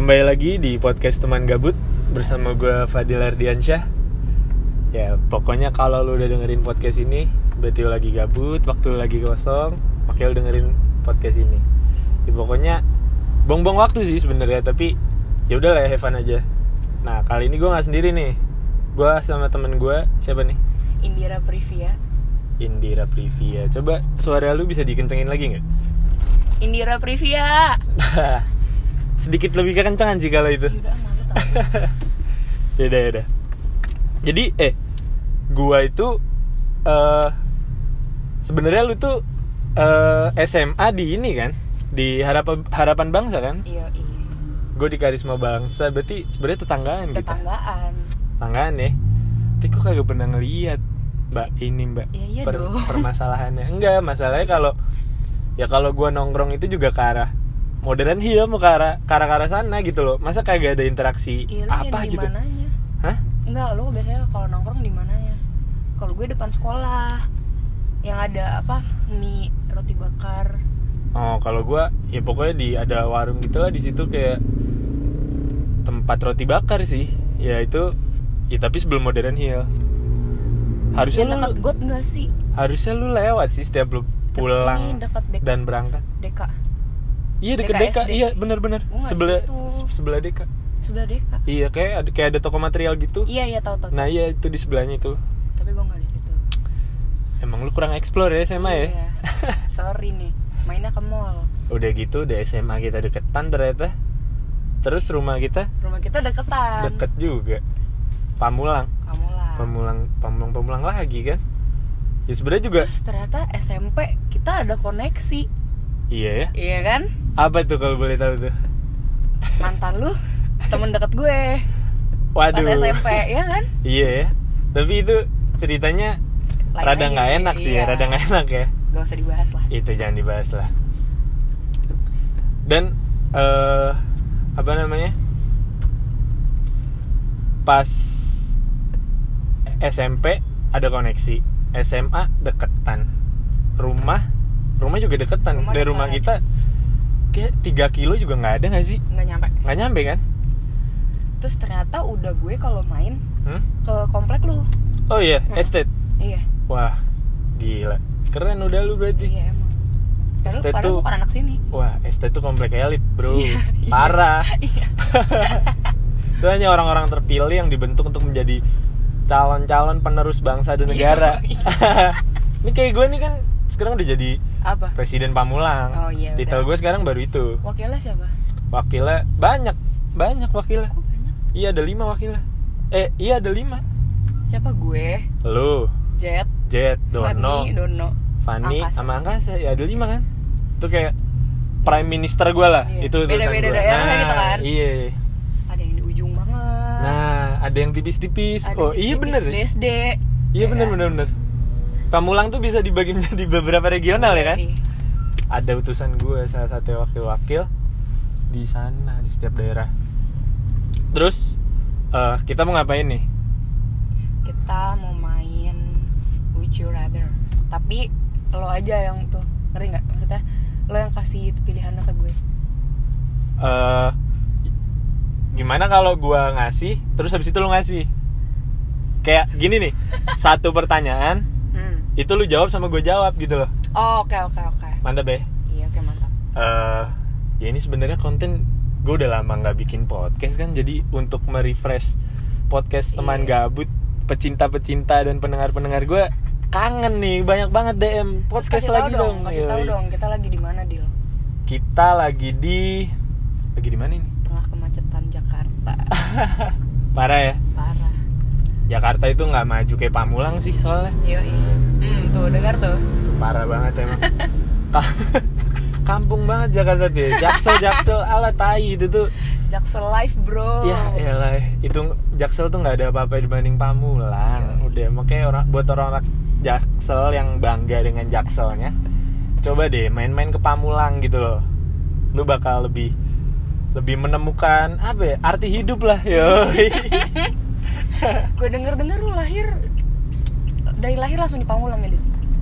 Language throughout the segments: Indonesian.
Kembali lagi di podcast teman gabut bersama gue Fadil Ardiansyah. Ya pokoknya kalau lu udah dengerin podcast ini berarti lu lagi gabut, waktu lu lagi kosong, makanya lu dengerin podcast ini. Ya pokoknya bong-bong waktu sih sebenarnya tapi ya udah lah have fun aja. Nah kali ini gue nggak sendiri nih, gue sama temen gue siapa nih? Indira Privia Indira Privia. Coba suara lu bisa dikencengin lagi nggak? Indira Privia Sedikit lebih kekencangan sih kalau itu. Ya udah Yaudah yaudah. Jadi eh gua itu eh sebenarnya lu tuh eh SMA di ini kan di harapan harapan bangsa kan? Iya iya Gue di karisma bangsa berarti sebenarnya tetanggaan kita. Tetanggaan Tetanggaan ya. Tapi kok kagak pernah ngeliat Mbak ini Mbak Ya, iya dong. permasalahannya. Enggak, masalahnya kalau ya kalau gua nongkrong itu juga ke arah modern hill mau ke arah ke arah, sana gitu loh. Masa kagak ada interaksi Iya apa gitu? di mananya Hah? Enggak lu biasanya kalau nongkrong di mananya Kalau gue depan sekolah Yang ada apa Mie roti bakar Oh, kalau gua ya pokoknya di ada warung gitu lah di situ kayak tempat roti bakar sih. Ya itu ya tapi sebelum Modern Hill. Harusnya Yang lu dekat got enggak sih harusnya lu lewat sih setiap lu pulang dekat dan berangkat. Deka Iya deket Deka, DKSD. iya benar-benar. Gua nggak di Sebelah situ. se- sebelah Deka. Sebelah Deka Iya, kayak ada kayak ada toko material gitu. Iya iya tahu tahu Nah, iya itu di sebelahnya itu. Tapi gue nggak di situ Emang lu kurang explore ya SMA ya? Iya. Sorry nih Mainnya ke mall Udah gitu udah SMA kita deketan ternyata. Terus rumah kita Rumah kita deketan deket juga. Pamulang. Kamu lah Pamulang pamulang pamulang lagi kan? Ya sebenarnya juga Terus ternyata SMP kita ada koneksi iya ya. Iya kan? Apa tuh kalau boleh tahu tuh? Mantan lu temen deket gue Pas Waduh. SMP ya kan? Iya ya. Tapi itu ceritanya Lain rada nggak enak sih iya. ya, rada nggak enak ya. Gak usah dibahas lah Itu jangan dibahas lah. Dan eh apa namanya? Pas SMP ada koneksi, SMA deketan. Rumah rumah juga deketan. Rumah Dari rumah kita kayak 3 kilo juga nggak ada nggak sih? Nggak nyampe Nggak nyampe kan? Terus ternyata udah gue kalau main Hmm? ke komplek lu Oh iya, Hmm. estate. Iya Wah, gila. Keren udah lu berarti. Iya emang Estate tuh bukan anak sini Wah, estate tuh komplek elit, Bro. Iya, iya. Parah. Iya Itu hanya orang-orang terpilih yang dibentuk untuk menjadi calon-calon penerus bangsa dan negara. Iya, ini kayak gue nih kan sekarang udah jadi Apa? presiden Pamulang. Oh, iya, Titel gue sekarang baru itu. Wakilnya siapa? Wakilnya banyak, banyak wakilnya. Kok banyak? Iya ada lima wakilnya. Eh iya ada lima. Siapa gue? Lu, Jet Jet, Dono, Fanny, Dono Fani, Angkasa. sama Angkasa. Ya ada lima kan. Itu kayak prime minister gue lah. Iya. Itu utusan Beda-beda gua. daerah nah, gitu kan. Iya. Ada yang di ujung banget Nah, ada yang tipis-tipis. Ada Oh, yang iya tipis bener. ya? BSD Iya bener kan? bener bener. Pamulang tuh bisa dibagi menjadi beberapa regional ya kan? Iya. Ada utusan gue salah satu wakil-wakil di sana di setiap daerah. Terus eh, kita mau ngapain nih? Kita mau main Would You Rather Tapi lo aja yang tuh Ngerti nggak? Maksudnya lo yang kasih pilihannya ke gue Eh gimana kalau gue ngasih, terus habis itu lu ngasih? Kayak gini nih, satu pertanyaan. Itu lu jawab sama gue jawab gitu loh. Oh oke oke oke. Mantap ya? Iya oke mantap. Eh ya ini sebenarnya konten gue udah lama nggak bikin podcast kan jadi untuk merefresh podcast teman Iya. gabut pecinta-pecinta dan pendengar-pendengar gue kangen nih banyak banget DM Terus podcast tahu lagi dong, Kasih tahu dong kita lagi di mana Dil? Kita lagi di lagi di mana ini? Tengah kemacetan Jakarta. Parah ya? Parah. Jakarta itu nggak maju kayak Pamulang sih soalnya. Iya iya tuh dengar tuh parah banget emang Ka- kampung banget Jakarta tuh ya. jaksel jaksel ala tai itu tuh Jaksel live bro Ya elah, itu Jaksel tuh nggak ada apa-apa dibanding Pamulang. Iya. Udah, makanya orang buat orang-orang Jaksel yang bangga dengan Jakselnya, coba deh main-main ke Pamulang gitu loh. Lu bakal lebih lebih menemukan apa ya arti hidup lah yo Gue denger dengar lu lahir Dari lahir langsung di Pamulang ya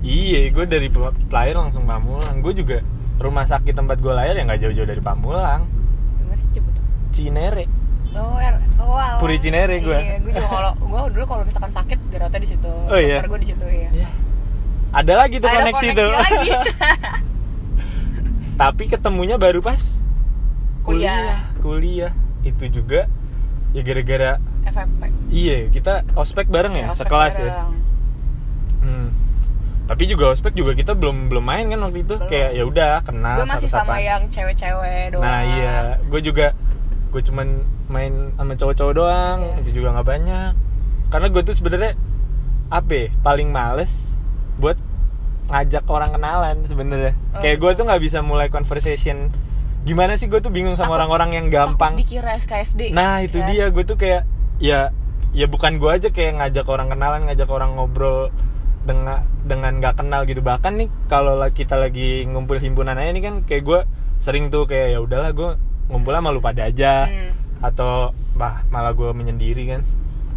iya gue dari lahir langsung Pamulang gue juga rumah sakit tempat gue lahir ya nggak jauh-jauh dari Pamulang Gimana sih cepet Cinere oh er oh alah. Puri Cinere gua. iya gue juga kalau gue dulu kalau misalkan sakit jerawatnya di situ Oh, iya? gue di situ iya Ya. ada lagi tuh Ada koneksi, tuh lagi tapi ketemunya baru pas Kuliah. kuliah itu juga ya gara-gara FFP iya kita ospek bareng ya Iya, ospek sekelas ya bareng. Hmm. Tapi juga ospek juga kita belum belum main kan waktu itu. Belum. Kayak ya udah kenal gue masih sama yang cewek-cewek doang Nah iya, gue juga gue cuman main sama cowok-cowok doang. Iya. Itu juga nggak banyak. Karena gue tuh sebenarnya apa? ya, Paling males buat ngajak orang kenalan sebenarnya. Oh, Kayak gue gitu. tuh nggak bisa mulai conversation. Gimana sih gue tuh bingung sama orang-orang yang gampang. dikira SKSD Nah itu kan? dia gue tuh kayak ya ya bukan gue aja kayak ngajak orang kenalan ngajak orang ngobrol dengan dengan nggak kenal gitu. Bahkan nih kalau la- kita lagi ngumpul himpunan aja nih kan kayak gue sering tuh kayak ya udahlah gue ngumpul sama lu pada aja. Hmm. atau bah malah gue menyendiri kan.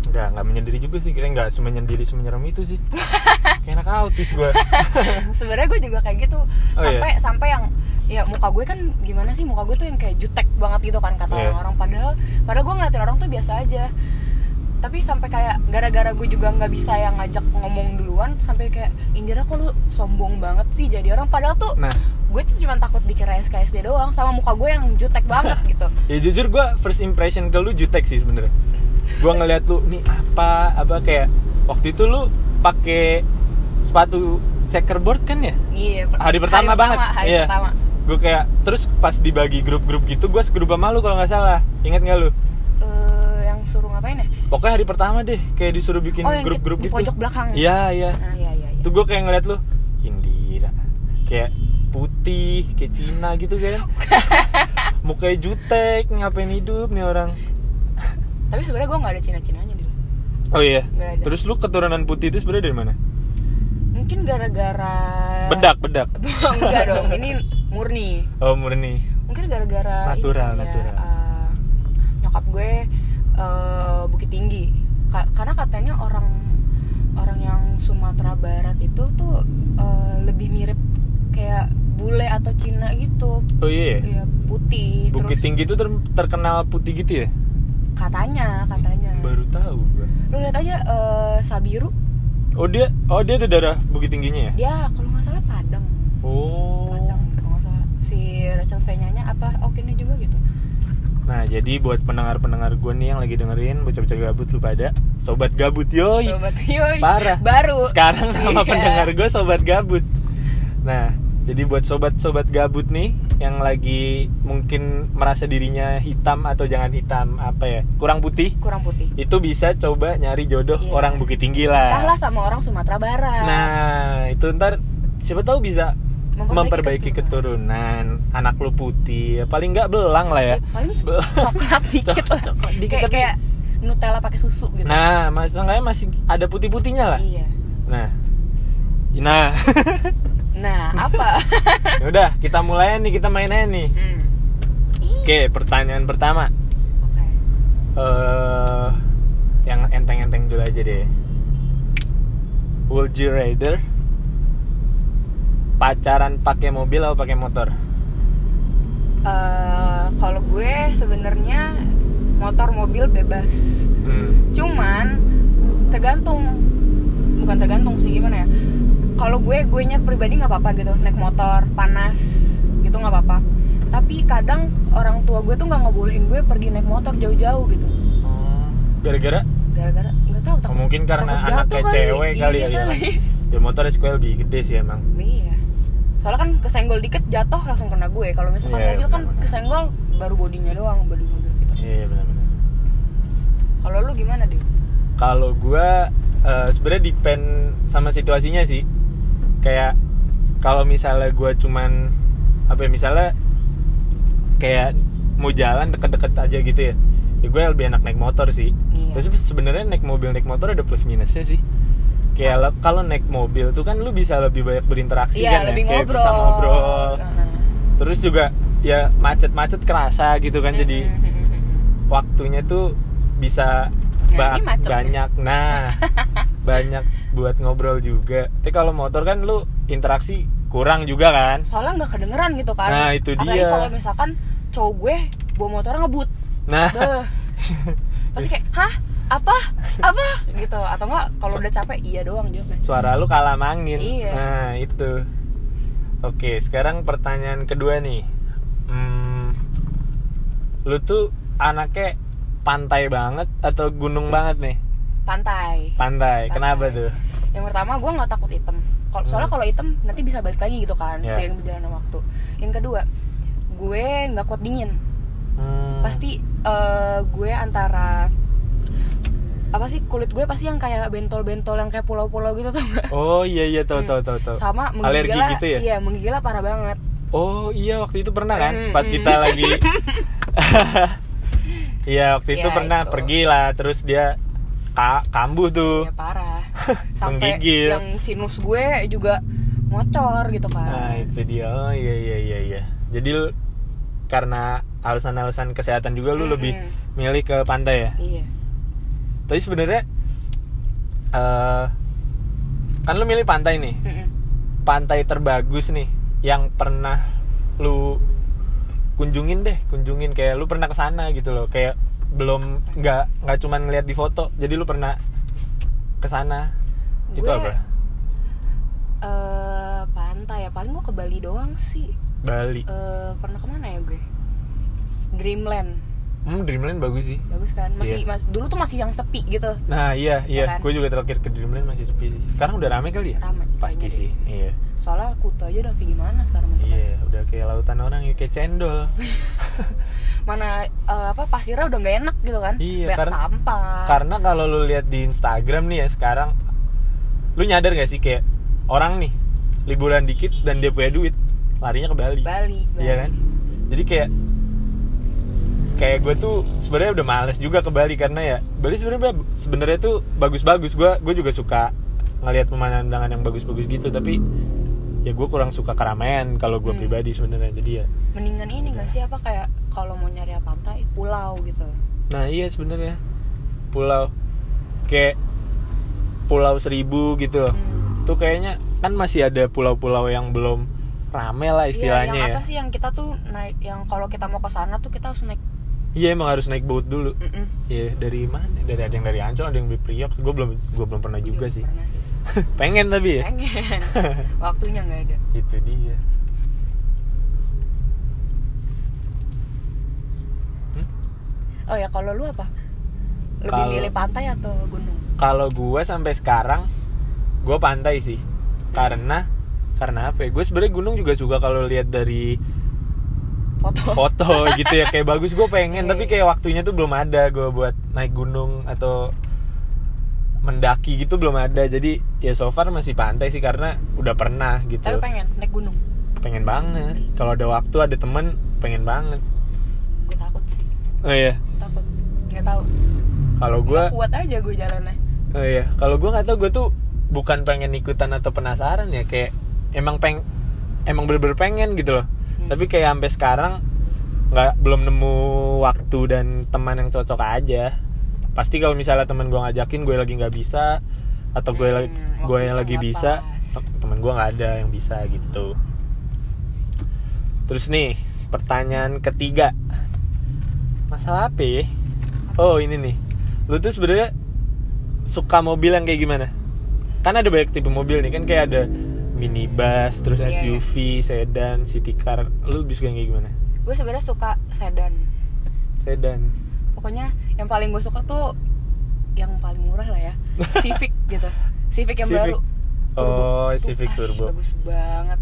Nggak nggak menyendiri juga sih kira nggak semenyendiri semenyerem itu sih. Kayak anak autis gue sebenarnya gue juga kayak gitu. Oh, sampai iya? sampai yang ya muka gue kan gimana sih muka gue tuh yang kayak jutek banget gitu kan kata Iya. orang-orang. Padahal padahal gue ngeliatin orang tuh biasa aja tapi sampai kayak gara-gara gue juga nggak bisa yang ngajak ngomong duluan sampai kayak Indira kok lu sombong banget sih jadi orang. Padahal tuh nah. gue tuh cuma takut dikira SKSD doang sama muka gue yang jutek banget gitu. Ya jujur gue first impression ke lu jutek sih sebenarnya. Gue ngeliat lu nih apa? Apa kayak waktu itu lu pakai sepatu checkerboard kan ya? Iya hari pertama, banget. hari iya. pertama. Gue kayak terus pas dibagi grup-grup gitu gue segrup sama lu kalau nggak salah. Inget nggak lu yang suruh ngapain ya? Pokoknya hari pertama deh kayak disuruh bikin Oh, grup-grup di gitu. pojok belakang. iya iya. Ah iya iya, iya. itu gue kayak ngeliat lu Indira. Kayak putih kayak Cina gitu kan. Mukanya jutek ngapain hidup nih orang. Tapi sebenarnya gue nggak ada cina-cinanya di oh iya? Terus lu keturunan putih itu sebenarnya dari mana? Mungkin gara-gara bedak bedak. Enggak dong ini murni. Oh murni. Mungkin gara-gara Natural, ini ya, natural. eh, nyokap gue eh, bukit tinggi. Ka- karena katanya orang orang yang Sumatera Barat itu tuh eh, lebih mirip kayak bule atau Cina gitu. Oh iya ya? ya putih Bukit terus Tinggi itu ter- terkenal putih gitu ya? Katanya katanya. baru tahu lu lihat aja eh, Sabiru. Oh dia oh dia ada darah Bukit Tingginya ya? Dia kalau nggak salah Padang. Oh. Padang kalau nggak salah. Si Rachel V nya apa gitu nah jadi buat pendengar-pendengar gue nih yang lagi dengerin bocah-bocah gabut lu pada sobat gabut yoi Sobat yoi. Parah. Baru. sekarang nama Iya. pendengar gue sobat gabut nah jadi buat sobat-sobat gabut nih yang lagi mungkin merasa dirinya hitam atau jangan hitam apa ya kurang putih kurang putih. itu bisa coba nyari jodoh Iya. orang Bukit Tinggi lah Kalah sama orang Sumatera Barat. nah itu ntar siapa tahu bisa Memperbaiki memperbaiki keturunan anak lu putih ya, paling nggak belang lah ya Paling coklat dikit lah. Coklat- coklat dikit, kayak, tapi- kayak Nutella pakai susu gitu. nah mas seenggaknya masih ada putih-putihnya lah Iya. nah nah Nah, apa? Ya udah kita mulai nih kita main aja nih hmm. Oke pertanyaan pertama Oke. eh yang enteng-enteng dulu aja deh would you rather pacaran pakai mobil atau pakai motor? Eh, kalau gue sebenarnya motor mobil bebas. hmm. Cuman tergantung. Bukan tergantung sih gimana ya? Kalau gue gue nya pribadi nggak apa-apa gitu. Naik motor panas gitu nggak apa-apa. Tapi kadang orang tua gue tuh nggak ngebolehin gue pergi naik motor jauh-jauh gitu. Oh, gara-gara? Gara-gara nggak tahu takut mungkin karena takut anaknya cewek kali iya ya ya. kali. ya motor resiko lebih gede sih emang. Iya soalnya kan kesenggol dikit jatuh langsung kena gue. Kalau misalkan Iya, mobil kan benar-benar. kesenggol baru bodinya doang bodi mobil gitu. Iya benar-benar. Kalau lu gimana deh kalau gua eh, sebenarnya depend sama situasinya sih. Kayak kalau misalnya gua cuman apa ya misalnya kayak mau jalan deket-deket aja gitu ya ya gue lebih enak naik motor sih. Iya. terus sebenarnya naik mobil naik motor ada plus minusnya sih kayak kalau naik mobil tuh kan lu bisa lebih banyak berinteraksi iya kan lebih ya kayak ngobrol bisa ngobrol. Nah. terus juga ya macet-macet kerasa gitu kan jadi waktunya tuh bisa ba- macet. banyak. Nah banyak buat ngobrol juga. Tapi kalau motor kan lu interaksi kurang juga kan? Soalnya nggak kedengeran gitu kan. Nah, itu Apalagi dia. kalau misalkan cowok gue bawa motor ngebut. Nah. Beuh. pasti kayak hah apa? Apa? Gitu. Atau enggak kalau udah capek iya doang jawabnya suara lu kalah mangin Iya. nah itu. Oke sekarang pertanyaan kedua nih. Hmm, lu tuh anaknya pantai banget atau gunung banget nih? Pantai. Pantai, kenapa Pantai. tuh? Yang pertama gue nggak takut hitam. Kalau soalnya Hmm. kalau hitam nanti bisa balik lagi gitu kan Ya. seiring berjalannya waktu. Yang kedua gue nggak kuat dingin. Hmm, pasti eh, gue antara apa sih kulit gue pasti yang kayak bentol-bentol yang kayak pulau-pulau gitu tuh nggak? oh iya iya tahu Hmm. tahu tahu tahu sama alergi menggigil gitu ya iya menggigil parah banget oh iya waktu itu pernah kan Hmm, pas hmm. kita lagi iya waktu itu Ya, pernah itu. pergi lah terus dia ka kambuh tuh ya parah sampai Menggigil. yang sinus gue juga ngocor gitu kan Nah itu dia, oh iya iya iya iya Jadi karena alasan-alasan kesehatan juga lu Mm-mm. lebih milih ke pantai ya iya Tapi sebenarnya eh Kan lu milih pantai nih. Pantai terbagus nih Yang pernah lu kunjungin deh Kunjungin. Kayak lu pernah ke sana gitu loh. Kayak belum nggak nggak cuman ngeliat di foto. Jadi lu pernah ke sana itu Gue- apa? eh pantai ya. Paling gue ke Bali doang sih. Bali. Eh, pernah ke mana ya gue? Dreamland hmm Dreamland bagus sih bagus kan masih Iya. mas dulu tuh masih yang sepi gitu Nah iya iya, kan? gue juga terakhir ke Dreamland masih sepi sih. Sekarang udah rame kali ya? Rame, Pasti sih, iya. soalnya kuta aja udah kayak gimana sekarang bentuknya Iya, udah kayak lautan orang ya kayak cendol. mana eh, apa pasirnya udah nggak enak gitu kan Iya, banyak karena- sampah Karena kalau lu lihat di Instagram nih ya sekarang, lu nyadar gak sih kayak orang nih liburan dikit dan dia punya duit, larinya ke Bali. Bali, Bali. Iya kan? Jadi kayak kayak gue tuh sebenarnya udah males juga ke Bali karena ya Bali sebenarnya sebenarnya tuh bagus-bagus. Gue gue juga suka ngelihat pemandangan yang bagus-bagus gitu tapi ya gue kurang suka keramaian kalau gue Hmm. pribadi sebenarnya. Jadi ya mendingan ini nggak sih? Apa kayak kalau mau nyari pantai pulau gitu. Nah iya sebenarnya. Pulau. Kayak pulau seribu gitu. Hmm. tuh kayaknya kan masih ada pulau-pulau yang belum rame lah Iya, istilahnya yang ya. apa sih yang kita tuh naik yang kalau kita mau ke sana tuh kita harus naik iya emang harus naik boat dulu. Iya dari mana? Dari ada yang dari Ancol, ada yang dari Priok. Gue belum gue belum pernah juga sih. pernah sih Pengen tapi ya. pengen waktunya nggak ada Itu dia. Hmm? oh ya kalau lu apa lebih Kalau- milih pantai atau gunung Kalau gue sampai sekarang gue pantai sih. Karena karena apa? ya? Gue sebenarnya gunung juga suka kalau lihat dari foto. Foto gitu ya kayak bagus. Gue pengen Iya, tapi iya. kayak waktunya tuh belum ada. Gue buat naik gunung atau mendaki gitu belum ada. Jadi ya so far masih pantai sih karena udah pernah gitu. Tapi pengen naik gunung. Pengen banget. Kalau ada waktu ada temen pengen banget. Gue takut sih. Oh iya? Takut. Nggak tahu. Kalau gue kuat aja gue jalannya. Oh iya. Kalau gue nggak tahu gue tuh bukan pengen ikutan atau penasaran ya. Kayak emang peng emang bener-bener pengen gitu loh. Tapi kayak sampai sekarang nggak belum nemu waktu dan teman yang cocok aja. Pasti kalau misalnya teman gue ngajakin gue lagi nggak bisa atau gue Hmm, lagi gue yang lagi nggak bisa teman gue nggak ada yang bisa gitu. Terus nih pertanyaan ketiga. Masalah apa ya? oh ini nih. Lu tuh sebenarnya suka mobil yang kayak gimana? Kan ada banyak tipe mobil nih kan kayak ada minibus terus Iya, iya. SUV sedan city car. Lu lebih suka yang kayak gimana? Gue sebenarnya suka sedan. Sedan. Pokoknya yang paling gue suka tuh yang paling murah lah ya. Civic gitu. Civic yang Civic. baru. Oh, Itu, Civic ah, Turbo. bagus banget.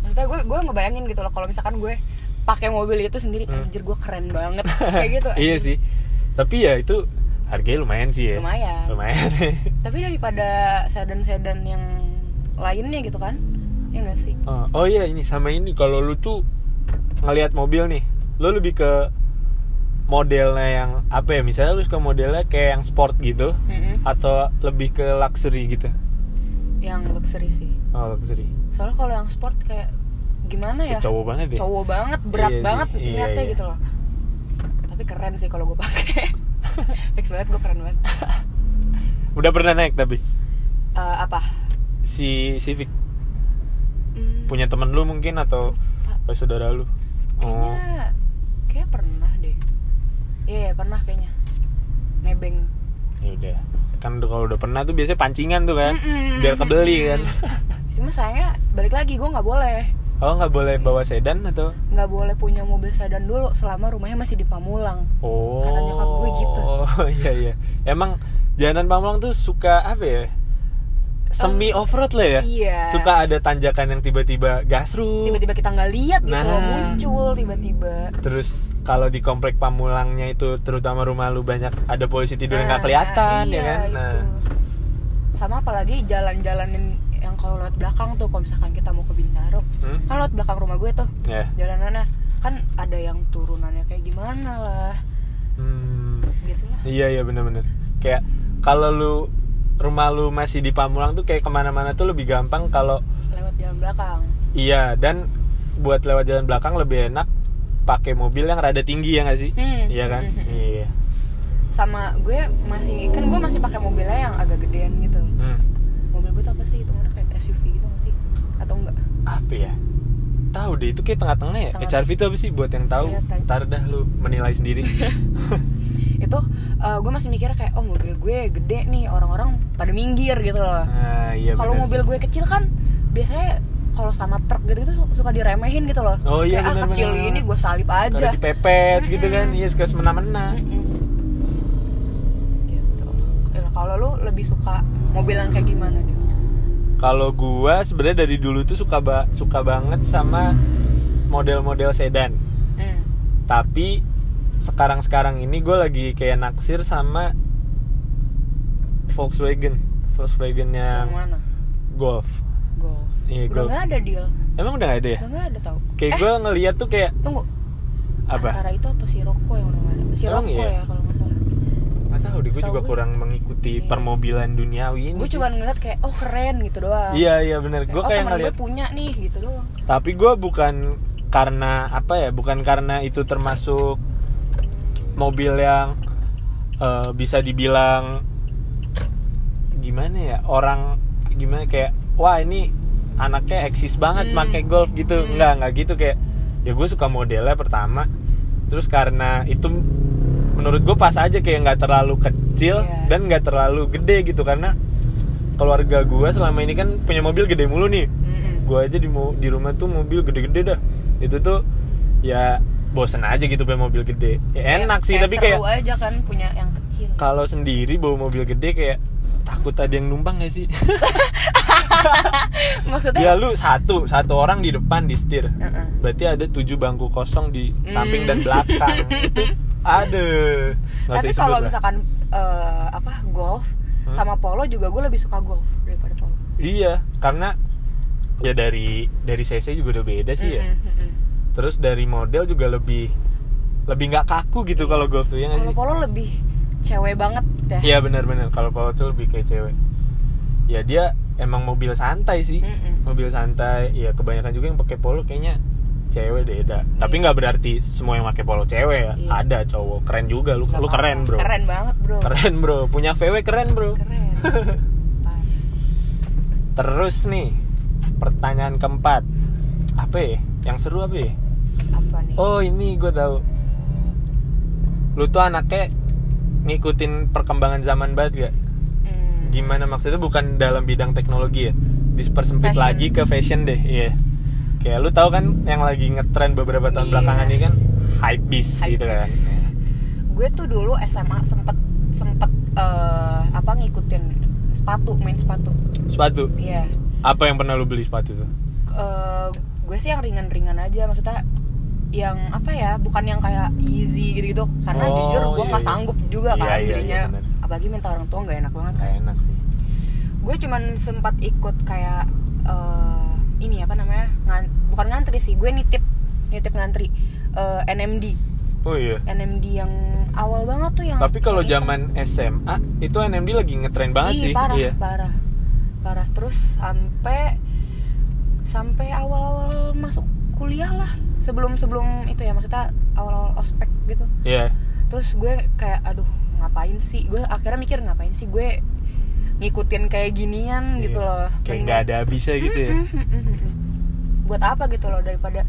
Maksudnya gue gue ngebayangin gitu loh kalau misalkan gue pakai mobil itu sendiri Hmm. anjir gue keren banget. Kayak gitu iya sih. Tapi ya itu harganya lumayan sih ya. Lumayan. Lumayan. Tapi daripada sedan-sedan yang lainnya gitu kan? Ya nggak sih? Oh, oh iya ini sama ini. Kalau lu tuh ngelihat mobil nih lu lebih ke modelnya yang apa ya? Misalnya lu suka modelnya kayak yang sport gitu Mm-mm. atau lebih ke luxury gitu? Yang luxury sih. Oh luxury. Soalnya kalau yang sport kayak gimana ya? Cowok banget ya? Cowok banget berat Iya sih, banget iya, niatnya iya. gitu loh. Tapi keren sih kalau gue pakai. Fix banget gue keren banget. Udah pernah naik tapi? Eh, apa si Civic Hmm, punya temen lu mungkin atau Lupa. saudara lu oh kayaknya kayak pernah deh Iya, pernah kayaknya. Nebeng. ya udah kan kalau udah pernah tuh biasanya pancingan tuh kan Mm-mm. biar kebeli kan Cuma saya balik lagi gue nggak boleh. oh nggak boleh bawa sedan atau nggak boleh punya mobil sedan dulu selama rumahnya masih di Pamulang. oh Kata nyokap gue gitu. oh iya iya emang jalanan Pamulang tuh suka apa ya semi off road lah ya Iya. suka ada tanjakan yang tiba-tiba gasruk Tiba-tiba kita nggak lihat gitu Nah. muncul tiba-tiba. terus kalau di komplek Pamulangnya itu terutama rumah lu banyak ada polisi tidur yang nggak Nah, kelihatan iya, ya kan itu. nah Sama apalagi jalan-jalanin yang kalau lewat belakang tuh kalau misalkan kita mau ke Bintaro, hmm? kan lewat belakang rumah gue tuh ya jalanannya kan ada yang turunannya kayak gimana lah, hmm. gitu lah. iya iya bener-bener kayak kalau lu rumah lu masih di Pamulang tuh kayak ke mana-mana tuh lebih gampang kalau Lewat jalan belakang. iya dan buat lewat jalan belakang lebih enak pakai mobil yang rada tinggi ya nggak sih Hmm. iya kan Hmm, iya Sama gue masih kan gue masih pakai mobilnya yang agak gedean gitu. Hmm. Mobil gue tuh apa sih itu kayak SUV gitu nggak sih? Atau enggak? apa ya tahu deh itu kayak tengah-tengah ya Tengah- HRV itu apa sih buat yang tahu Iya, tahu. ntar dah lu menilai sendiri itu eh, gue masih mikir kayak oh mobil gue gede nih orang-orang pada minggir gitu loh. Nah iya kalau mobil sih. gue kecil kan biasanya kalau sama truk gitu itu suka diremehin gitu loh. Oh, iya, kayak ah kecil ini gue salip aja. dipepet gitu kan iya suka semena-mena. Gitu. Ya, kalau lu lebih suka mobil yang kayak gimana dia kalau gua sebenarnya dari dulu tuh suka ba suka banget sama model-model sedan. Hmm. tapi sekarang-sekarang ini gue lagi kayak naksir sama Volkswagen. Volkswagen yang yang mana? Golf. Golf. Iya udah Golf. nggak ada deal. Emang udah gak ada ya? Udah nggak ada tau. Kayak eh. gue ngeliat tuh kayak tunggu. Apa? Antara itu atau si Rocco yang udah nggak ada? Si Rocco iya? ya kalau nggak salah. Nggak tahu deh gue juga gue- kurang mengikuti Iya. permobilan duniawi ini gue cuma ngeliat kayak oh keren gitu doang. Iya iya bener. Gue oh, kayak ngeliat gue punya nih gitu doang. Tapi gue bukan karena apa ya bukan karena itu termasuk mobil yang eh, bisa dibilang gimana ya orang gimana kayak wah ini anaknya eksis banget Hmm. pakai golf gitu Hmm. nggak nggak gitu kayak ya gue suka modelnya pertama terus karena itu menurut gue pas aja kayak nggak terlalu kecil Iya. dan nggak terlalu gede gitu karena keluarga gue selama ini kan punya mobil gede mulu nih Mm-mm. gue aja di di rumah tuh mobil gede-gede dah itu tuh ya bosen aja gitu punya mobil gede. Ya enak sih tapi kayak seru aja kan punya yang kecil. kalau sendiri bawa mobil gede kayak takut ada yang numpang gak sih? Maksudnya? Ya lu satu satu orang di depan di setir. Heeh. berarti ada tujuh bangku kosong di samping Hmm. dan belakang. Itu ada. Tapi kalau misalkan eh, apa golf Hmm? sama polo juga gue lebih suka golf daripada polo. Iya karena ya dari dari cc juga udah beda sih ya. Mm-mm, mm-mm. Terus dari model juga lebih lebih nggak kaku gitu kalau golf tuh ya kalau polo lebih cewek banget deh Iya benar-benar kalau Polo tuh lebih kayak cewek. Ya dia emang mobil santai sih, Mm-mm. mobil santai. Ya kebanyakan juga yang pakai Polo kayaknya cewek deh. dah. Tapi nggak berarti semua yang pakai Polo cewek ya. Iya. Ada cowok keren juga. Lu Nggak lu keren bro. keren banget bro Keren bro. Punya VW keren bro. keren. Terus nih pertanyaan keempat apa ya? Yang seru apa ya? Nih Oh ini gue tahu. Lu tuh anaknya ngikutin perkembangan zaman banget gak? Hmm. gimana maksudnya? Bukan dalam bidang teknologi ya? Dipersempit Fashion. lagi ke fashion deh iya. Kayak lu tahu kan yang lagi ngetren beberapa tahun Iya. belakangan ini kan? Hype beast gitu kan. Gue tuh dulu SMA sempet sempet eh, apa ngikutin sepatu main sepatu. Sepatu? Iya. Apa yang pernah lu beli sepatu tuh? Eh, gue sih yang ringan-ringan aja. Maksudnya yang apa ya bukan yang kayak easy gitu-gitu. Karena Oh, jujur gue iya, nggak iya. sanggup juga Iya, kan iya, iya, bener. apalagi minta orang tua nggak enak banget Gak enak sih. Gue cuman sempat ikut kayak eh, ini apa namanya ngan, bukan ngantri sih gue nitip nitip ngantri eh, NMD oh iya. NMD yang awal banget tuh yang tapi kalau hitam. zaman SMA itu NMD lagi ngetren banget Ih, sih. parah iya. parah. Parah. Terus sampai sampai awal-awal masuk kuliah lah sebelum sebelum itu ya maksudnya awal-awal ospek gitu. Iya. Terus gue kayak aduh ngapain sih? Gue akhirnya mikir ngapain sih gue ngikutin kayak ginian gitu Iya. loh kayak nggak ada habisnya gitu ya? Buat apa gitu loh daripada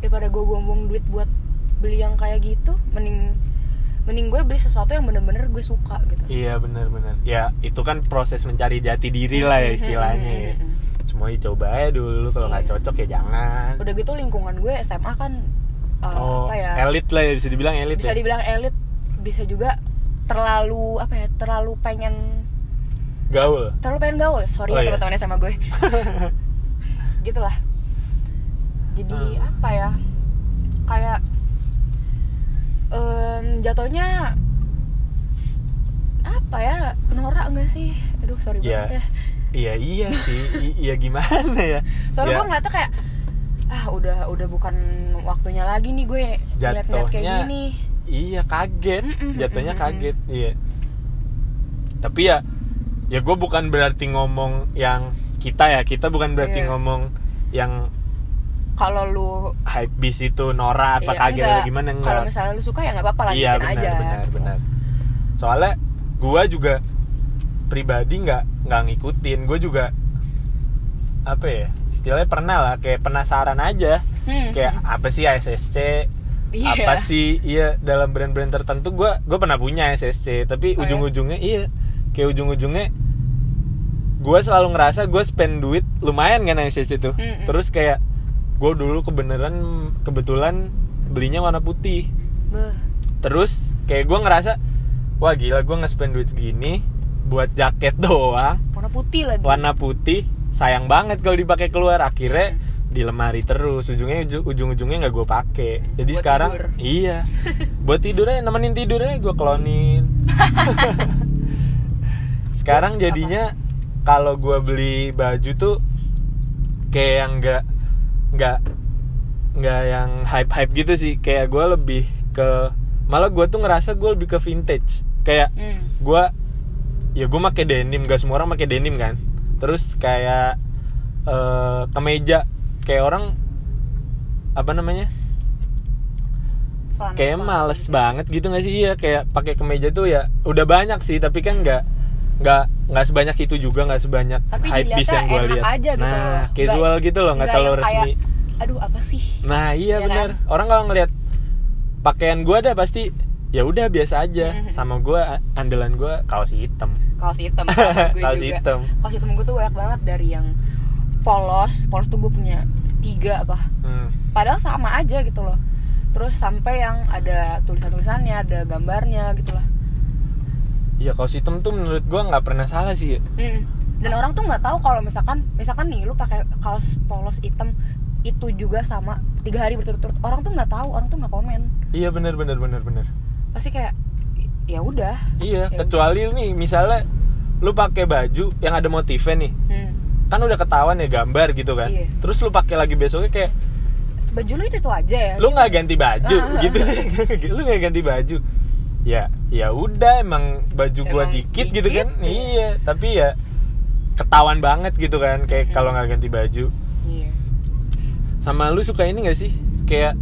daripada gue buang-buang duit buat beli yang kayak gitu mending mending gue beli sesuatu yang bener-bener gue suka gitu. Iya benar-benar ya itu kan proses mencari jati diri lah ya istilahnya ya semua dicoba aja dulu. Kalau nggak Iya. cocok ya jangan. Udah gitu lingkungan gue SMA kan uh, oh apa ya? elit lah ya bisa dibilang elit bisa ya. dibilang elit bisa juga terlalu apa ya terlalu pengen gaul. Terlalu pengen gaul. Sorry Oh, ya iya. teman-teman sama gue. Gitulah. Jadi Hmm. apa ya kayak em, jatuhnya apa ya norak enggak sih? Aduh sorry Iya. banget ya iya iya sih. Iya gimana ya? Soalnya Ya, gue ngeliatnya kayak ah udah udah bukan waktunya lagi nih gue ngeliat-ngeliat kayak Jatuhnya gini. iya kaget. Mm-mm, jatuhnya mm-mm, kaget iya. Tapi ya ya gue bukan berarti ngomong yang kita ya. Kita bukan berarti Iya. ngomong yang kalau lu hype bis itu norak apa iya, kaget atau gimana kalau enggak. misalnya lu suka ya nggak apa-apa lanjutin iya benar aja. benar benar. Soalnya gue juga pribadi nggak nggak ngikutin gue juga apa ya istilahnya pernah lah kayak penasaran aja Hmm. kayak apa sih ASSC Iya. apa sih iya dalam brand-brand tertentu gue gue pernah punya SSC tapi Oh, ya? ujung-ujungnya iya kayak ujung-ujungnya gue selalu ngerasa gue spend duit lumayan kan SSC tuh Mm-mm. terus kayak gue dulu kebenaran kebetulan belinya warna putih Beuh. terus kayak gue ngerasa wah gila gue nge-spend duit segini buat jaket doang. Warna putih lagi. Warna putih sayang banget kalau dipakai keluar. Akhirnya di lemari terus. Ujungnya uju- ujung-ujungnya nggak gue pakai. Jadi Buat sekarang tidur. iya. Buat tidurnya nemenin tidurnya gue klonin sekarang jadinya kalau gue beli baju tuh kayak yang nggak nggak nggak yang hype hype gitu sih. Kayak gue lebih ke malah gue tuh ngerasa gue lebih ke vintage. Kayak Hmm. gue ya gue pakai denim gak semua orang pakai denim kan? Terus kayak eh, kemeja. Kayak orang apa namanya? Kayak males gitu. banget gitu gak sih? Iya kayak pakai kemeja tuh ya udah banyak sih tapi kan nggak nggak nggak sebanyak itu juga nggak sebanyak tapi hype dilihatnya yang gue lihat. aja gitu nah loh. Casual gitu loh nggak terlalu yang kayak, resmi. Aduh apa sih? Nah iya Iya benar. kan? orang kalau ngelihat pakaian gue ada pasti ya udah biasa aja Mhm. sama gue andalan gue kaos hitam kaos hitam gue Kaos juga. hitam. kaos hitam gue tuh banyak banget dari yang polos polos tuh gue punya tiga apa Hmm. padahal sama aja gitu loh terus sampai yang ada tulisan tulisannya ada gambarnya gitu lah Iya kaos hitam tuh menurut gua nggak pernah salah sih. Mm. dan orang tuh nggak tahu kalau misalkan misalkan nih lu pakai kaos polos hitam itu juga sama tiga hari berturut-turut orang tuh nggak tahu orang tuh nggak komen Iya benar benar benar benar. Pasti kayak ya udah Iya Ya kecuali nih misalnya lu pakai baju yang ada motifnya nih Hmm. kan udah ketahuan ya gambar gitu kan Iya. terus lu pakai lagi besoknya kayak baju lu itu itu aja ya lu nggak ganti baju Ah. gitu lu nggak ganti baju ya ya udah emang baju gua Emang dikit, gitu dikit, kan iya. iya tapi ya ketahuan banget gitu kan kayak Mm-mm. kalau nggak ganti baju Iya. sama lu suka ini gak sih kayak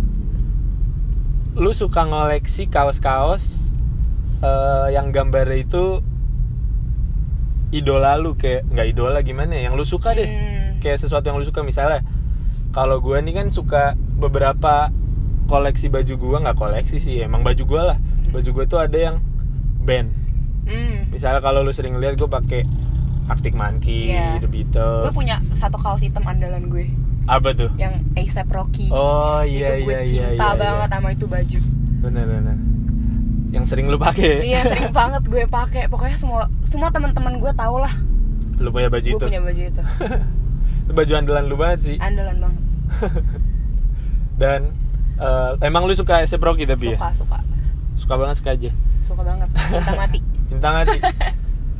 lu suka ngoleksi kaos-kaos eh, yang gambarnya itu idola lu kayak nggak idola gimana ya yang lu suka deh Hmm. kayak sesuatu yang lu suka misalnya kalau gue nih kan suka beberapa koleksi baju gue nggak koleksi sih emang baju gue lah baju gue tuh ada yang band Hmm. misalnya kalau lu sering lihat gue pakai Arctic Monkey, Iya. The Beatles. gue punya satu kaos hitam andalan gue apa tuh? yang ASAP Rocky Oh iya itu gue iya iya. cinta iya, banget iya. sama itu baju Bener bener. Yang sering lu pakai. iya sering banget gue pakai pokoknya semua semua teman-teman gue tau lah Lu punya baju gue itu. punya baju itu Itu baju andalan lu banget sih. andalan banget Dan eh, emang lu suka Asep Rocky tapi ya? suka suka Suka banget suka aja. suka banget cinta mati Cinta mati.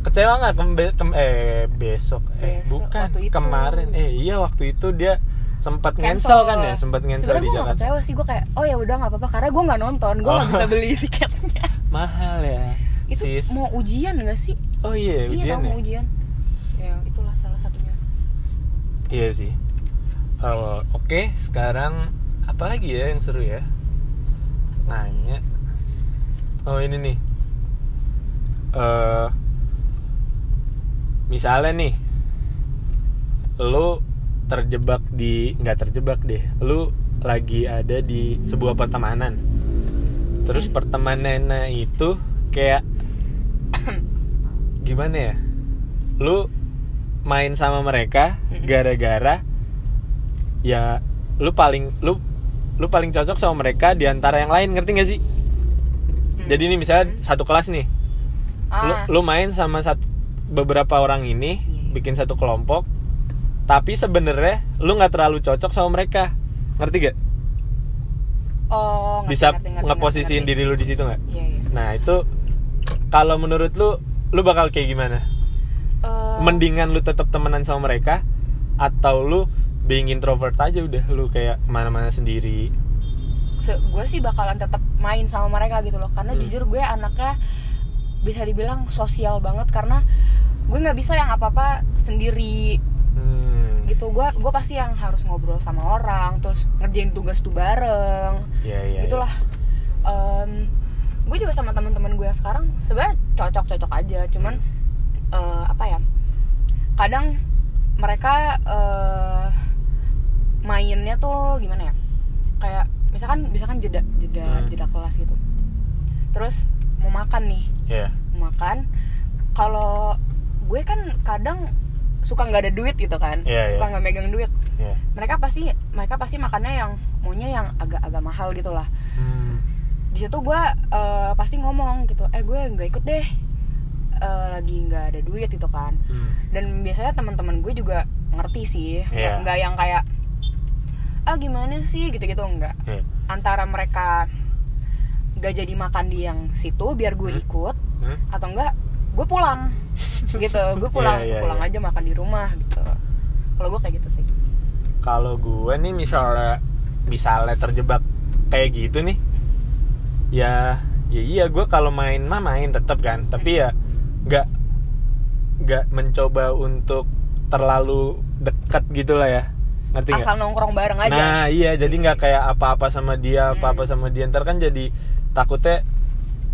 Kecewa nggak kem, kem- eh besok eh Besok, bukan kemarin eh iya waktu itu dia sempat ngensel kan ya sempat ngensel Sebenarnya di gue Jakarta kecewa sih gue kayak oh ya udah nggak apa-apa karena gue nggak nonton gue nggak Oh. bisa beli tiketnya mahal ya itu sis mau ujian gak sih oh iya iya ujian tau ya mau ujian ya itulah salah satunya Iya sih. Oh, Oke, sekarang apa lagi ya yang seru ya? Nanya. Oh ini nih. eh misalnya nih, lu terjebak di nggak terjebak deh, lu lagi ada di sebuah pertemanan. terus pertemanannya itu kayak gimana ya lu main sama mereka gara-gara ya lu paling lu lu paling cocok sama mereka di antara yang lain ngerti gak sih jadi ini misalnya satu kelas nih lu, Ah. lu main sama satu beberapa orang ini Iya, iya. bikin satu kelompok tapi sebenarnya lu nggak terlalu cocok sama mereka. Ngerti gak oh ngerti, bisa ngerti, ngerti, ngeposisiin ngerti, diri lu di situ nggak? Iya iya. Nah itu kalau menurut lu lu bakal kayak gimana? Eh, mendingan lu tetap temenan sama mereka atau lu being introvert aja udah lu kayak ke mana-mana sendiri? Se- gue sih bakalan tetap main sama mereka gitu loh. Karena Hmm. jujur gue anaknya bisa dibilang sosial banget karena gue nggak bisa yang apa apa sendiri. Gitu. Gue gue pasti yang harus ngobrol sama orang terus ngerjain tugas tuh bareng. Ya ya gitulah. Em, gue juga sama teman-teman gue yang sekarang sebenarnya cocok-cocok aja cuman eh, apa ya kadang mereka eh, mainnya tuh gimana ya kayak misalkan misalkan jeda jeda Hmm. jeda kelas gitu. Terus mau makan nih. Ya mau makan. Kalau gue kan kadang suka nggak ada duit gitu kan Iya, suka nggak megang duit ya mereka pasti mereka pasti makannya yang maunya yang agak-agak mahal gitu lah hmm. di situ gue eh, pasti ngomong gitu eh gue nggak ikut deh Eh, lagi nggak ada duit gitu kan Hmm. dan biasanya teman-teman gue juga ngerti sih Iya. nggak yang kayak ah gimana sih gitu-gitu enggak Ya. antara mereka nggak jadi makan di yang situ biar gue Hmm. ikut Hmm? atau enggak gue pulang. Gitu gue pulang Iya, iya, pulang iya. aja makan di rumah gitu. Kalau gue kayak gitu sih. Kalau gue nih misalnya misalnya terjebak kayak gitu nih ya ya iya gue kalau main mah main tetap kan. Tapi ya nggak nggak mencoba untuk terlalu dekat gitu lah ya. Ngerti nggak? Asal nongkrong bareng aja. Nah iya jadi nggak kayak apa-apa sama dia apa-apa Hmm. sama dia. Ntar kan jadi takutnya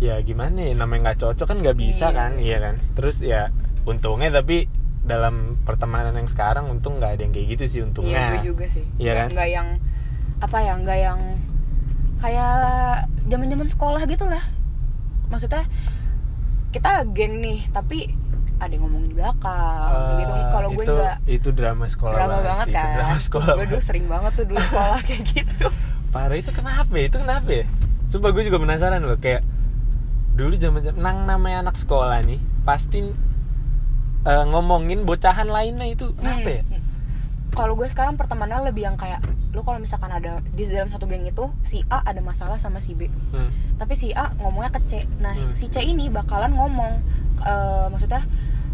ya gimana ya namanya nggak cocok kan nggak bisa Iya. kan iya kan terus ya untungnya tapi dalam pertemanan yang sekarang untung nggak ada yang kayak gitu sih iya untungnya gue juga sih Iya Nggak- kan? nggak yang apa ya nggak yang kayak zaman zaman sekolah gitu lah maksudnya kita geng nih tapi ada yang ngomongin di belakang Eh, gitu kalau gue itu, nggak itu drama sekolah drama banget sih, itu kan drama sekolah gue dulu banget. sering banget tuh dulu sekolah kayak gitu parah itu kenapa ya? itu kenapa ya sumpah gue juga penasaran loh kayak dulu zaman nang namanya anak sekolah nih pasti eh, ngomongin bocahan lainnya itu ya Hmm. kalau gue sekarang pertemanan lebih yang kayak lu kalau misalkan ada di dalam satu geng itu si A ada masalah sama si B Hmm. tapi si A ngomongnya ke C nah Hmm. si C ini bakalan ngomong eh, maksudnya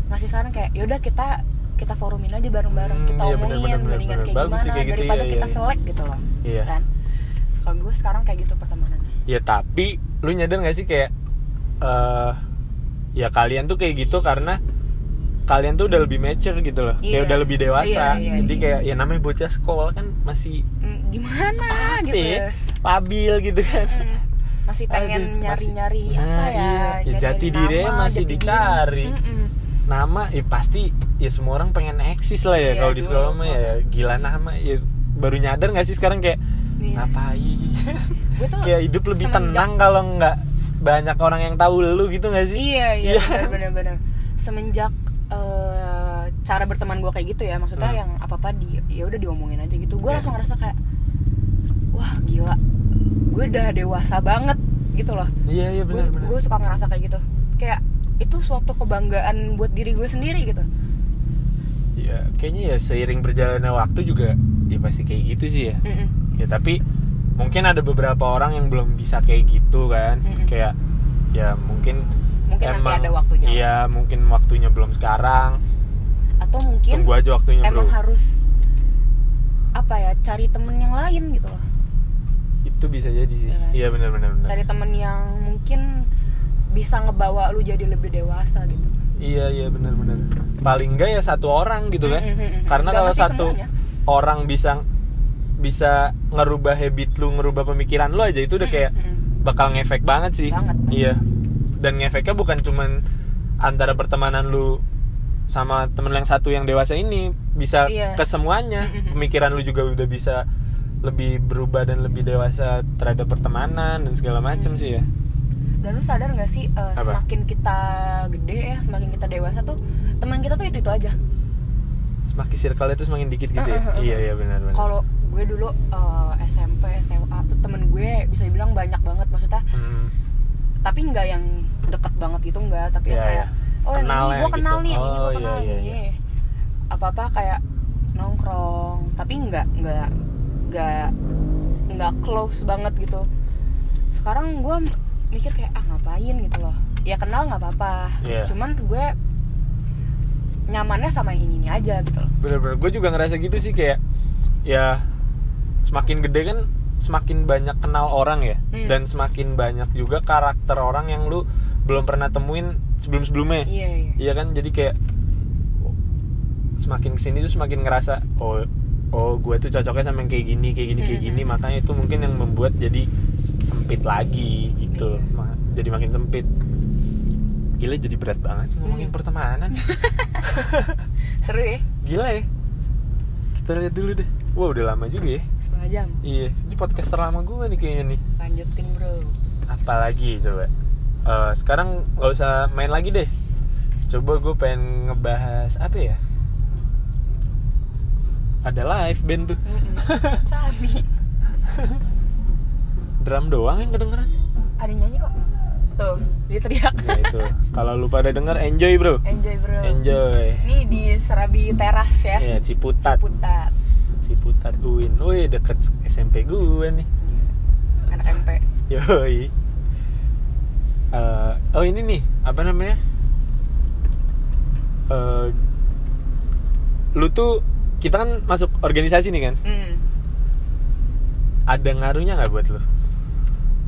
ngasih saran kayak yaudah kita kita forumin aja bareng-bareng Hmm, kita iya, omongin bener, bener, mendingan bener. kayak Bagus gimana kayak gitu, daripada iya, kita iya. selek gitu loh Iya. kan kalau gue sekarang kayak gitu pertemanannya ya tapi lu nyadar gak sih kayak eh ya kalian tuh kayak gitu karena kalian tuh udah lebih mature gitu loh kayak Iya. udah lebih dewasa Iya, iya, jadi iya. kayak ya namanya bocah sekolah kan masih Hmm, gimana apa gitu ya, labil gitu kan Hmm, masih pengen nyari-nyari masih- apa Nah, ya, iya. Ya, jati nama, masih jati diri. dicari. Mm-mm. nama ya pasti ya semua orang pengen eksis lah ya Iya, kalau di sekolah mah ya gila nama ya baru nyadar gak sih sekarang kayak Iya. ngapain gue tuh kayak hidup lebih semenjak- tenang kalau nggak banyak orang yang tahu lu gitu gak sih Iya iya Iya. benar benar benar. Semenjak eh, cara berteman gue kayak gitu ya, maksudnya Hmm. yang apa apa di ya udah diomongin aja gitu. Gue Iya. langsung ngerasa kayak wah gila, gue udah dewasa banget gitu loh. iya iya Gue benar benar gue suka ngerasa kayak gitu. Kayak itu suatu kebanggaan buat diri gue sendiri gitu. ya kayaknya ya seiring berjalannya waktu juga ya pasti kayak gitu sih ya Mm-mm. ya tapi mungkin ada beberapa orang yang belum bisa kayak gitu kan Mm-mm. kayak ya mungkin Mungkin nanti ada waktunya. iya mungkin waktunya belum sekarang Atau mungkin tunggu aja waktunya emang bro harus apa ya cari temen yang lain gitu loh. itu bisa jadi sih Iya kan? iya benar benar Cari temen yang mungkin bisa ngebawa lu jadi lebih dewasa gitu. iya iya benar benar paling enggak ya satu orang gitu kan Mm, mm, mm, mm. karena Nggak kalau satu semuanya. orang bisa bisa ngerubah habit lu ngerubah pemikiran lu aja itu udah kayak bakal ngefek banget sih. Banget, iya. Dan ngefeknya bukan cuman antara pertemanan lu sama temen yang satu yang dewasa ini bisa Iya. ke semuanya. Pemikiran lu juga udah bisa lebih berubah dan lebih dewasa terhadap pertemanan dan segala macam Hmm. sih ya. Dan lu sadar nggak sih Apa? semakin kita gede ya semakin kita dewasa tuh teman kita tuh itu itu aja. Semakin circle itu semakin dikit gitu ya? Uh, uh, uh, uh. iya iya benar benar. Kalau gue dulu eh, SMP SMA tuh temen gue bisa dibilang banyak banget maksudnya Hmm, tapi nggak yang deket banget gitu nggak tapi Iya, kayak oh yang Kenal ini ya gue kenal gitu. nih yang ini Oh, gue iya, kenal iya, nih iya. apa apa kayak nongkrong tapi nggak nggak nggak nggak close banget gitu sekarang gue mikir kayak ah ngapain gitu loh ya kenal nggak apa-apa Iya. cuman gue nyamannya sama yang ini ini aja gitu loh bener-bener gue juga ngerasa gitu sih kayak ya semakin gede kan semakin banyak kenal orang ya. Hmm. dan semakin banyak juga karakter orang yang lu belum pernah temuin sebelum sebelumnya iya iya. Iya kan? Jadi kayak semakin ke sini tuh semakin ngerasa oh oh gue tuh cocoknya sama yang kayak gini kayak gini kayak Hmm, gini. Hmm. makanya itu mungkin yang membuat jadi sempit lagi gitu. Iya. Jadi makin sempit. Gila jadi berat banget ngomongin Iya. pertemanan. Seru ya. Gila ya. Kita lihat dulu deh. Wah udah lama juga ya setengah jam. Iya Ini podcast terlama gue nih kayaknya nih. Lanjutin bro. Apalagi coba. Eh, Sekarang gak usah main lagi deh. Coba gue pengen ngebahas Apa ya? Ada live band tuh. Sabi. Drum doang yang kedengeran. Ada nyanyi kok. Tuh dia teriak. Ya itu. Kalau lu pada denger enjoy bro. Enjoy bro. Enjoy. Ini di Serabi Teras ya. Iya Ciputat. Ciputat Ciputat Uin Wih deket SMP gue nih anak MP Yoi. Eh, oh ini nih, apa namanya? Eh, lu tuh kita kan masuk organisasi nih kan? hmm. Ada ngaruhnya nggak buat lu?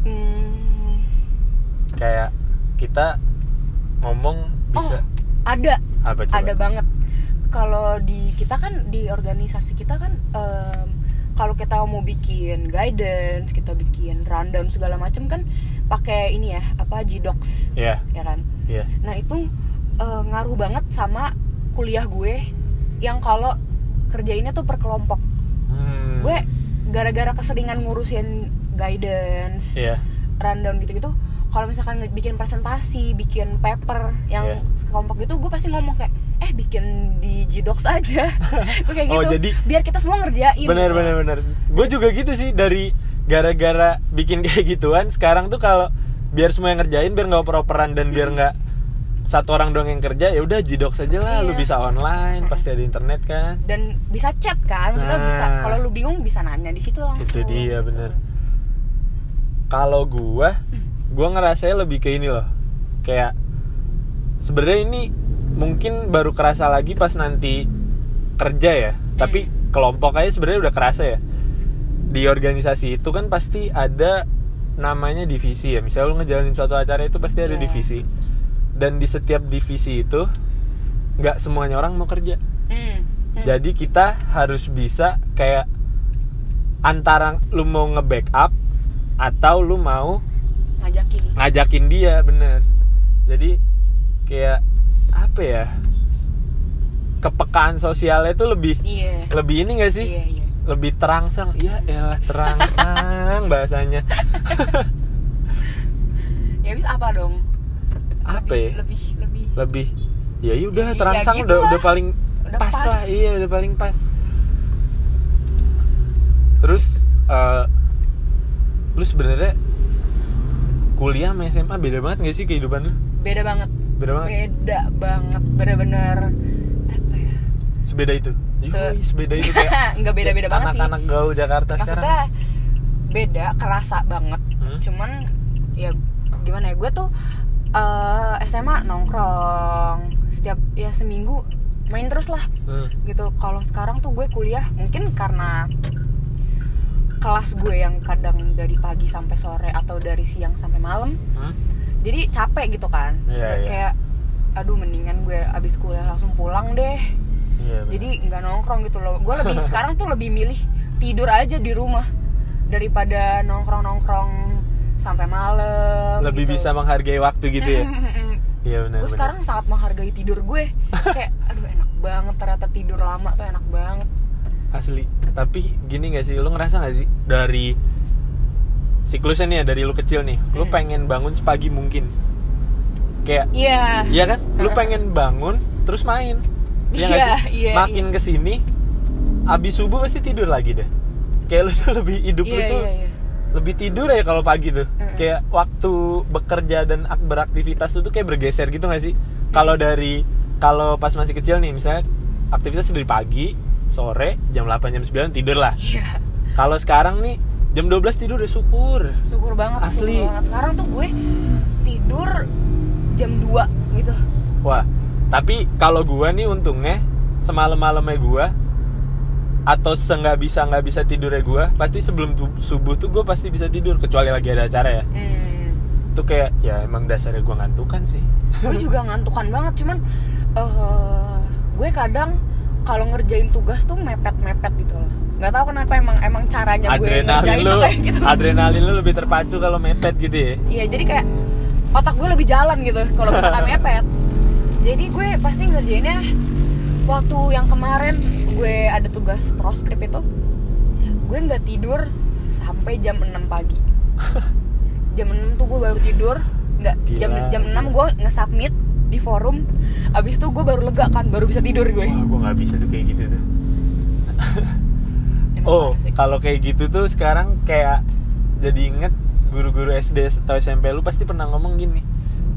Hmm. Kayak kita ngomong bisa oh ada apa coba? ada banget kalau di kita kan di organisasi kita kan em, kalau kita mau bikin guidance kita bikin rundown segala macam kan pakai ini ya apa Gdocs Iya, ya kan iya. Nah itu eh, ngaruh banget sama kuliah gue yang kalau kerjainnya tuh per kelompok. Hmm, Gue gara-gara keseringan ngurusin guidance, Iya. rundown gitu-gitu. Kalau misalkan bikin presentasi, bikin paper yang Iya. kelompok gitu, gue pasti ngomong kayak, eh bikin di Gdocs aja. gue kayak Oh, gitu. jadi- biar kita semua ngerjain. Bener bener bener. Gue juga gitu sih dari gara-gara bikin kayak gituan. Sekarang tuh kalau biar semua yang ngerjain biar nggak oper-operan dan biar nggak satu orang doang yang kerja ya udah jidok saja lah lu Iya. bisa online pasti ada internet kan Dan bisa chat kan, maksudnya Nah. bisa. Kalau lu bingung bisa nanya di situ langsung. itu dia bener kalau gua gua ngerasanya lebih ke ini loh kayak sebenarnya ini mungkin baru kerasa lagi pas nanti kerja ya tapi kelompok aja sebenarnya udah kerasa ya di organisasi itu kan pasti ada namanya divisi ya misalnya lu ngejalanin suatu acara itu pasti ada Iya. divisi dan di setiap divisi itu nggak semuanya orang mau kerja Hmm. Hmm. jadi kita harus bisa kayak antara lu mau nge-backup atau lu mau ngajakin. ngajakin dia bener jadi kayak apa ya kepekaan sosialnya itu lebih Iya. lebih ini gak sih Iya, iya. lebih terangsang iya elah terangsang bahasanya Ya bisa apa dong? apa lebih, ya Lebih lebih lebih ya iya udah Ya, terangsang ya gitu udah lah. udah paling Udah pas, pas. lah iya udah paling pas terus eh, lu sebenarnya kuliah sama SMA beda banget gak sih kehidupan lu beda banget. Beda banget Beda banget. Bener-bener apa ya? sebeda itu Se- sebeda itu kayak Nggak beda-beda banget sih. anak-anak gaul Jakarta Maksudnya sekarang beda, kerasa banget. Hmm? Cuman ya gimana ya? Gue tuh eh, SMA nongkrong setiap ya seminggu main terus lah Hmm. gitu. Kalau sekarang tuh gue kuliah mungkin karena kelas gue yang kadang dari pagi sampai sore atau dari siang sampai malam Hmm? Jadi capek gitu kan. Iya, Udah iya. kayak aduh mendingan gue abis kuliah langsung pulang deh. Iya, bener. jadi nggak nongkrong gitu loh. Gue lebih sekarang tuh lebih milih tidur aja di rumah daripada nongkrong nongkrong sampai malam lebih gitu. bisa menghargai waktu gitu ya? Iya benar gue sekarang sangat menghargai tidur gue. Kayak aduh enak banget ternyata tidur lama tuh enak banget. Asli. Tapi gini gak sih? Lu ngerasa gak sih dari siklusnya nih ya dari lu kecil nih lu Hmm. pengen bangun sepagi mungkin kayak iya Iya kan? Lu pengen bangun terus main. Iya Iya, sih? iya, Makin ke sini, abis subuh pasti tidur lagi deh. Kayak lu tuh lebih hidup lu iya tuh iya iya lebih tidur ya kalau pagi tuh. Kayak waktu bekerja dan ak- beraktivitas tuh tuh kayak bergeser gitu gak sih? Kalau dari kalau pas masih kecil nih misalnya aktivitas dari pagi, sore, jam 8 jam 9 tidur lah. iya Kalau sekarang nih jam 12 tidur ya syukur. syukur banget Asli. syukur banget sekarang tuh gue tidur jam 2 gitu Wah, tapi kalau gua nih untungnya semalam-malamnya gua atau senggak bisa nggak bisa tidurnya gua pasti sebelum tu- subuh tuh gue pasti bisa tidur kecuali lagi ada acara ya hmm. itu kayak ya emang dasarnya gua ngantukan sih gue juga ngantukan banget cuman eh gue kadang kalau ngerjain tugas tuh mepet-mepet gitu loh. Nggak tahu kenapa emang emang caranya gue adrenalin ngerjain lu tuh kayak gitu. adrenalin lu lebih terpacu kalau mepet gitu ya? Iya jadi kayak otak gue lebih jalan gitu kalau misalkan mepet. Jadi gue pasti ngerjainnya waktu yang kemarin gue ada tugas proskrip itu gue nggak tidur sampai jam 6 pagi. Jam 6 tuh gue baru tidur nggak jam jam 6 gue nge-submit di forum abis itu gue baru lega kan baru bisa tidur gue. Wah gue nggak bisa tuh kayak gitu tuh. Oh kalau kayak gitu tuh sekarang kayak jadi inget guru-guru SD atau SMP lu pasti pernah ngomong gini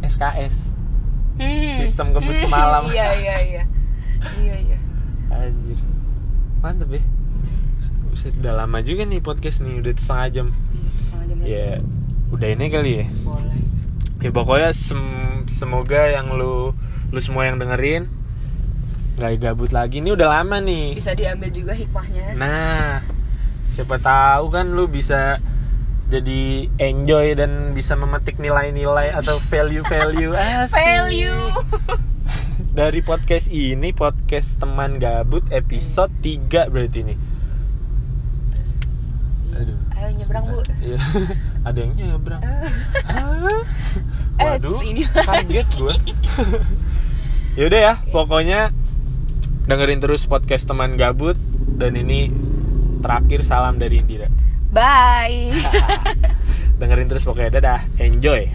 SKS Hmm. sistem kebut Hmm, semalam. iya iya iya. Iya iya. Anjir. Mantep ya. Buset, udah lama juga nih podcast nih Udah setengah jam. Setengah jam. Ya udah ini kali ya. Boleh Ya pokoknya sem- semoga yang lu Lu semua yang dengerin Gak gabut lagi. Ini udah lama nih. Bisa diambil juga hikmahnya. Nah Siapa tahu kan lu bisa jadi enjoy dan bisa memetik nilai-nilai atau value-value. Value. Dari podcast ini podcast teman gabut episode 3 berarti ini. Aduh. Ayo nyebrang bu Iya. Ada yang nyebrang. Ah. Eh, Waduh, sini. kaget gue. Yaudah ya, pokoknya dengerin terus podcast teman gabut dan ini terakhir salam dari Indira. bye dengerin terus pokoknya dadah, enjoy.